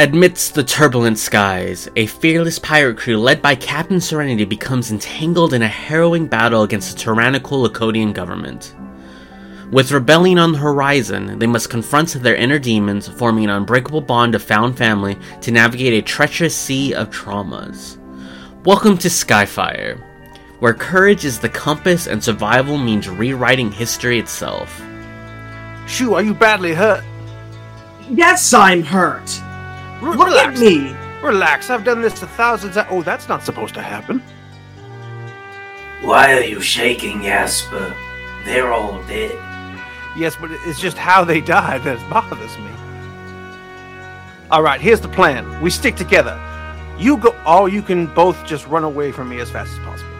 Amidst the turbulent skies, a fearless pirate crew led by Captain Serenity becomes entangled in a harrowing battle against the tyrannical Lacodian government. With rebellion on the horizon, they must confront their inner demons, forming an unbreakable bond of found family to navigate a treacherous sea of traumas. Welcome to Skyfire, where courage is the compass and survival means rewriting history itself. Shu, are you badly hurt? Yes, I'm hurt. R- Look relax. at me. Relax. I've done this to thousands. Of- oh, that's not supposed to happen. Why are you shaking, Jasper? They're all dead. Yes, but it's just how they died that bothers me. All right, here's the plan. We stick together. You go. All you can both just run away from me as fast as possible.